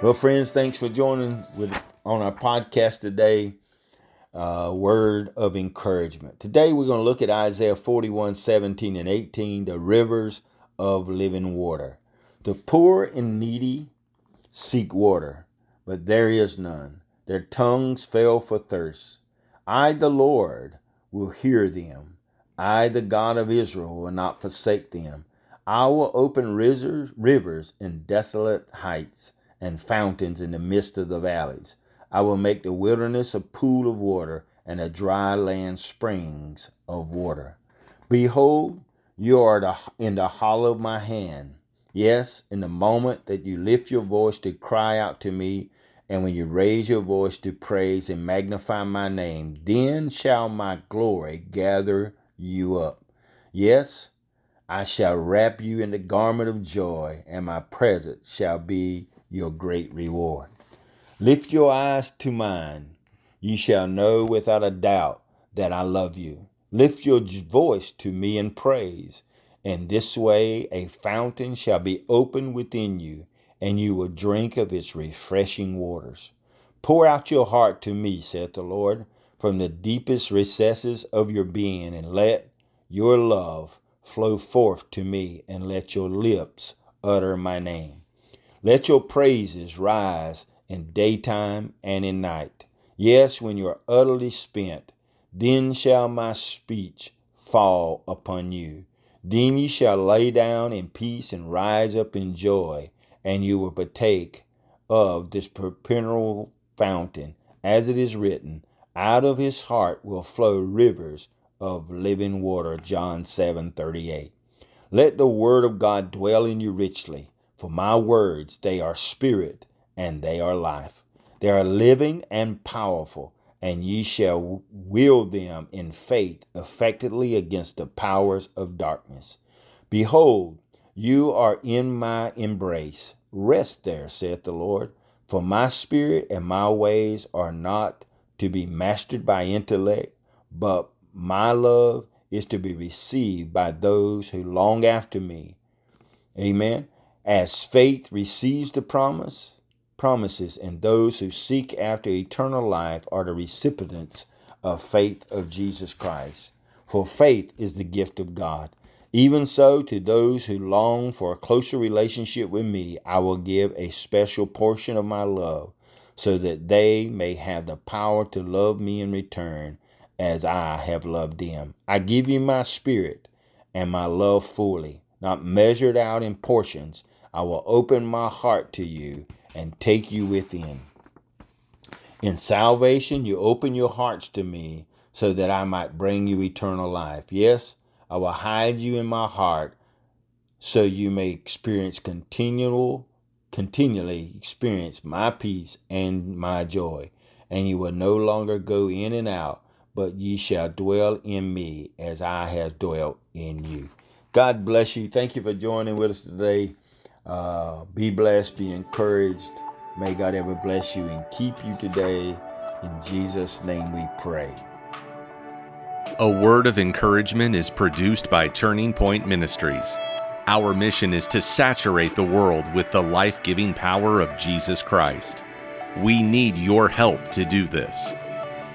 Well, friends, thanks for joining with on our podcast today. Uh, word of encouragement. Today we're going to look at Isaiah 41, 17 and 18, the rivers of living water. The poor and needy seek water, but there is none. Their tongues fail for thirst. I, the Lord, will hear them. I, the God of Israel, will not forsake them. I will open rivers, rivers in desolate heights and fountains in the midst of the valleys. I will make the wilderness a pool of water and a dry land springs of water. Behold, you are the, in the hollow of my hand. Yes, in the moment that you lift your voice to cry out to me, and when you raise your voice to praise and magnify my name, then shall my glory gather you up. Yes, I shall wrap you in the garment of joy, and my presence shall be your great reward. Lift your eyes to mine. You shall know without a doubt that I love you. Lift your voice to me in praise. In this way a fountain shall be opened within you and you will drink of its refreshing waters. Pour out your heart to me, saith the Lord, from the deepest recesses of your being, and let your love flow forth to me, and let your lips utter my name. Let your praises rise in daytime and in night. Yes, when you are utterly spent, then shall my speech fall upon you. Then ye shall lay down in peace and rise up in joy and you will partake of this perpetual fountain, as it is written, out of his heart will flow rivers of living water. John 7 38. Let the word of God dwell in you richly, for my words, they are spirit and they are life. They are living and powerful, and ye shall wield them in faith effectively against the powers of darkness. Behold, you are in my embrace. Rest there, saith the Lord. For my spirit and my ways are not to be mastered by intellect, but my love is to be received by those who long after me. Amen. As faith receives the promise, promises, and those who seek after eternal life are the recipients of faith of Jesus Christ. For faith is the gift of God. Even so, to those who long for a closer relationship with me, I will give a special portion of my love, so that they may have the power to love me in return as I have loved them. I give you my spirit and my love fully, not measured out in portions. I will open my heart to you and take you within. In salvation, you open your hearts to me so that I might bring you eternal life. Yes, I will hide you in my heart so you may experience continual continually experience my peace and my joy and you will no longer go in and out but ye shall dwell in me as I have dwelt in you. God bless you. Thank you for joining with us today. Uh, be blessed, be encouraged. May God ever bless you and keep you today. In Jesus' name we pray. A Word of Encouragement is produced by Turning Point Ministries. Our mission is to saturate the world with the life giving power of Jesus Christ. We need your help to do this.